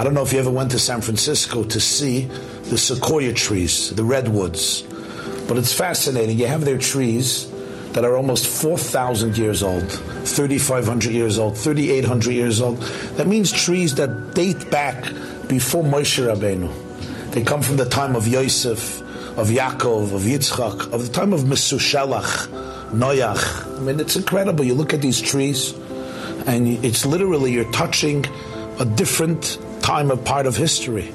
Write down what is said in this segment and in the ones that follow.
I don't know if you ever went to San Francisco to see the sequoia trees, the redwoods, but it's fascinating. You have their trees that are almost 4,000 years old, 3,500 years old, 3,800 years old. That means trees that date back before Moshe Rabbeinu. They come from the time of Yosef, of Yaakov, of Yitzchak, of the time of Mesushelach, Noach. I mean, it's incredible. You look at these trees, and it's literally you're touching a different time of part of history.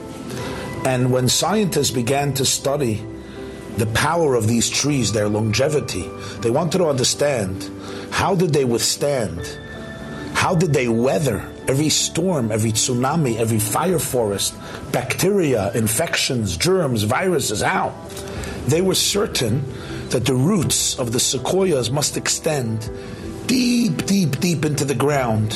And when scientists began to study the power of these trees, their longevity, they wanted to understand how did they withstand, how did they weather every storm, every tsunami, every fire forest, bacteria, infections, germs, viruses, how? They were certain that the roots of the sequoias must extend deep, deep, deep into the ground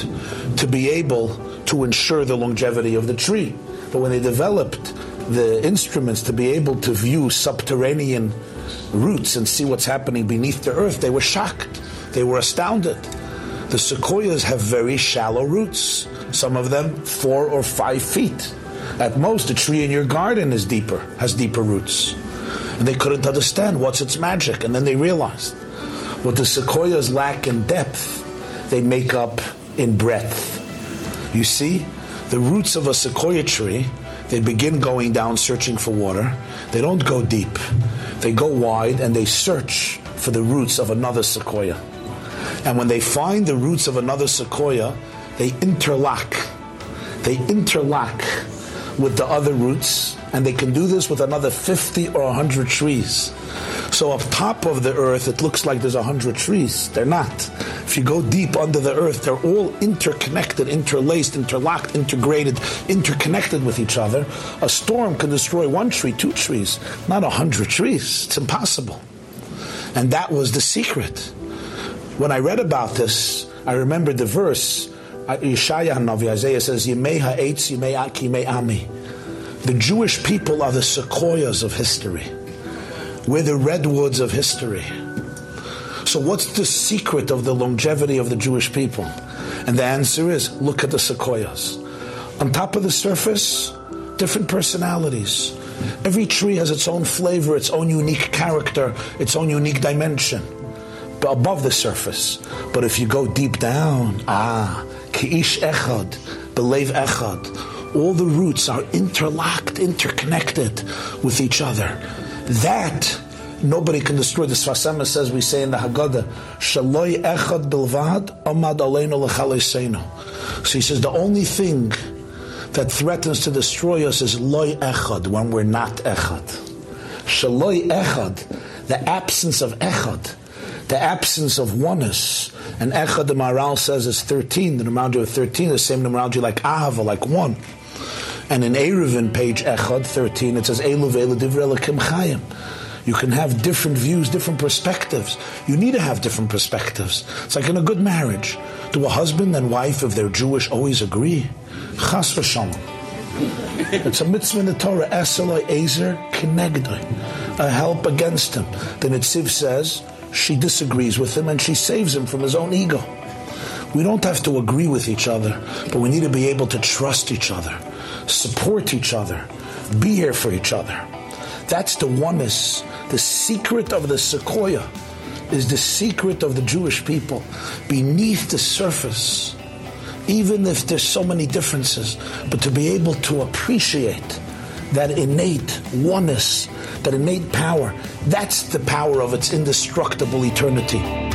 to be able to ensure the longevity of the tree. But when they developed the instruments to be able to view subterranean roots and see what's happening beneath the earth, they were shocked. They were astounded. The sequoias have very shallow roots, some of them four or five feet. At most, a tree in your garden is deeper, has deeper roots. And they couldn't understand what's its magic. And then they realized what the sequoias lack in depth, they make up in breadth. You see, the roots of a sequoia tree, they begin going down searching for water. They don't go deep. They go wide and they search for the roots of another sequoia. And when they find the roots of another sequoia, they interlock. They interlock with the other roots, and they can do this with another 50 or 100 trees. So up top of the earth, it looks like there's a 100 trees. They're not. If you go deep under the earth, they're all interconnected, interlaced, interlocked, integrated, interconnected with each other. A storm can destroy one tree, two trees, not a 100 trees. It's impossible. And that was the secret. When I read about this, I remembered the verse uh, Yeshaya Hanavi, Isaiah says, Yimei ha'etz, yimei aki, yimei ami. The Jewish people are the sequoias of history. We're the redwoods of history. So what's the secret of the longevity of the Jewish people? And the answer is, look at the sequoias. On top of the surface, different personalities. Every tree has its own flavor, its own unique character, its own unique dimension above the surface. But if you go deep down, ah, Ki'ish Echad, Belev Echad. All the roots are interlocked, interconnected with each other. That nobody can destroy. The Sfas Emes says we say in the Haggadah, Shaloi Echad Bilvad Amad Aleinu Lechaleseinu. So he says the only thing that threatens to destroy us is Loi Echad when we're not Echad. Shaloi Echad, the absence of Echad the absence of oneness. And Echad, the Maharal says, is 13, the numerology of 13, the same numerology like Ahava, like one. And in Eruvin, page Echad 13, it says, Elu ve'elu divrei chayim. You can have different views, different perspectives. You need to have different perspectives. It's like in a good marriage. Do a husband and wife, if they're Jewish, always agree? Chas v'shalom. It's a mitzvah in the Torah, Eseloi Ezer Kinegdoi, a help against him. The Netziv says, she disagrees with him and she saves him from his own ego. We don't have to agree with each other, but we need to be able to trust each other, support each other, be here for each other. That's the oneness. The secret of the sequoia is the secret of the Jewish people. Beneath the surface, even if there's so many differences, but to be able to appreciate that innate oneness, that innate power, that's the power of its indestructible eternity.